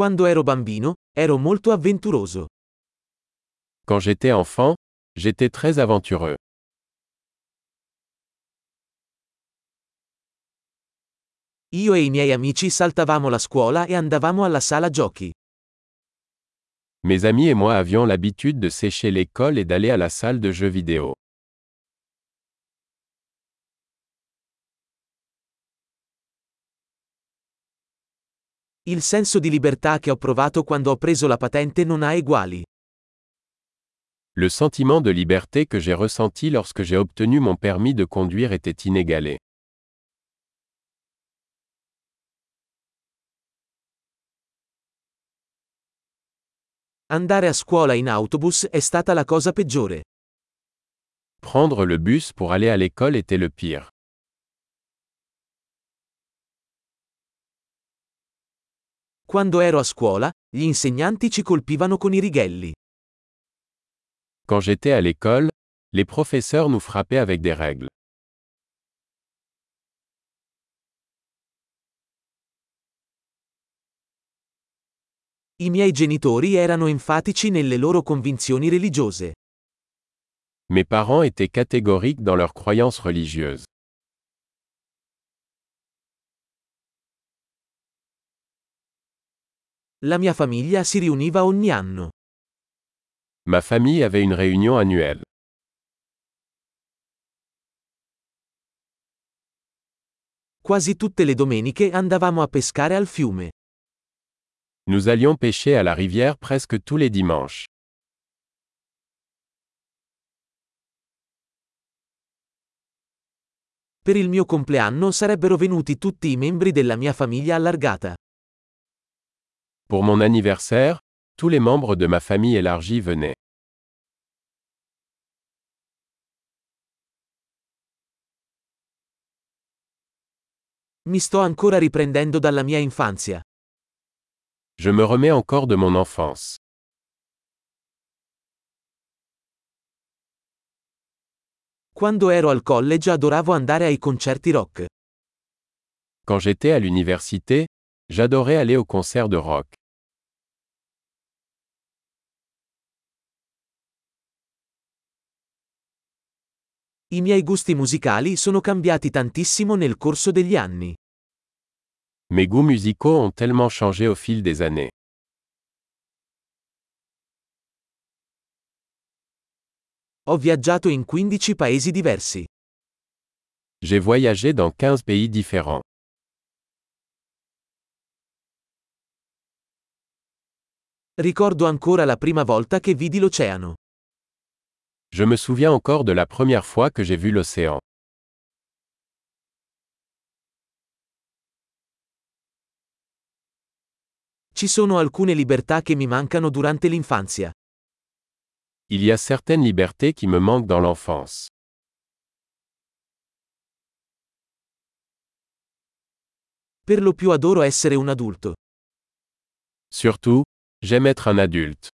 Quando ero bambino, ero molto avventuroso. Quand j'étais enfant, j'étais très aventureux. Io e i miei amici saltavamo la scuola e andavamo alla sala giochi. Mes amis et moi avions l'habitude de sécher l'école et d'aller à la salle de jeux vidéo. Il senso di libertà che ho provato quando ho preso la patente non ha eguali. Le sentiment de liberté que j'ai ressenti lorsque j'ai obtenu mon permis de conduire était inégalé. Andare a scuola in autobus è stata la cosa peggiore. Prendre le bus pour aller à l'école était le pire. Quando ero a scuola, gli insegnanti ci colpivano con i righelli. Quand j'étais à l'école, les professeurs nous frappaient avec des règles. I miei genitori erano enfatici nelle loro convinzioni religiose. Mes parents étaient catégoriques dans leurs croyances religieuses. La mia famiglia si riuniva ogni anno. Ma famille avait une réunion annuelle. Quasi tutte le domeniche andavamo a pescare al fiume. Nous allions pêcher à la rivière presque tous les dimanches. Per il mio compleanno sarebbero venuti tutti i membri della mia famiglia allargata. Pour mon anniversaire, tous les membres de ma famille élargie venaient. Mi sto ancora riprendendo dalla mia infanzia. Je me remets encore de mon enfance. Quando ero al college adoravo andare ai concerti rock. Quand j'étais à l'université, j'adorais aller aux concerts de rock. I miei gusti musicali sono cambiati tantissimo nel corso degli anni. Mes goûts musicaux ont tellement changé au fil des années. Ho viaggiato in 15 paesi diversi. J'ai voyagé dans 15 pays différents. Ricordo ancora la prima volta che vidi l'oceano. Je me souviens encore de la première fois que j'ai vu l'océan. Ci sono alcune libertà che mi mancano durante l'infanzia. Il y a certaines libertés qui me manquent dans l'enfance. Per lo più adoro essere un adulto. Surtout, j'aime être un adulte.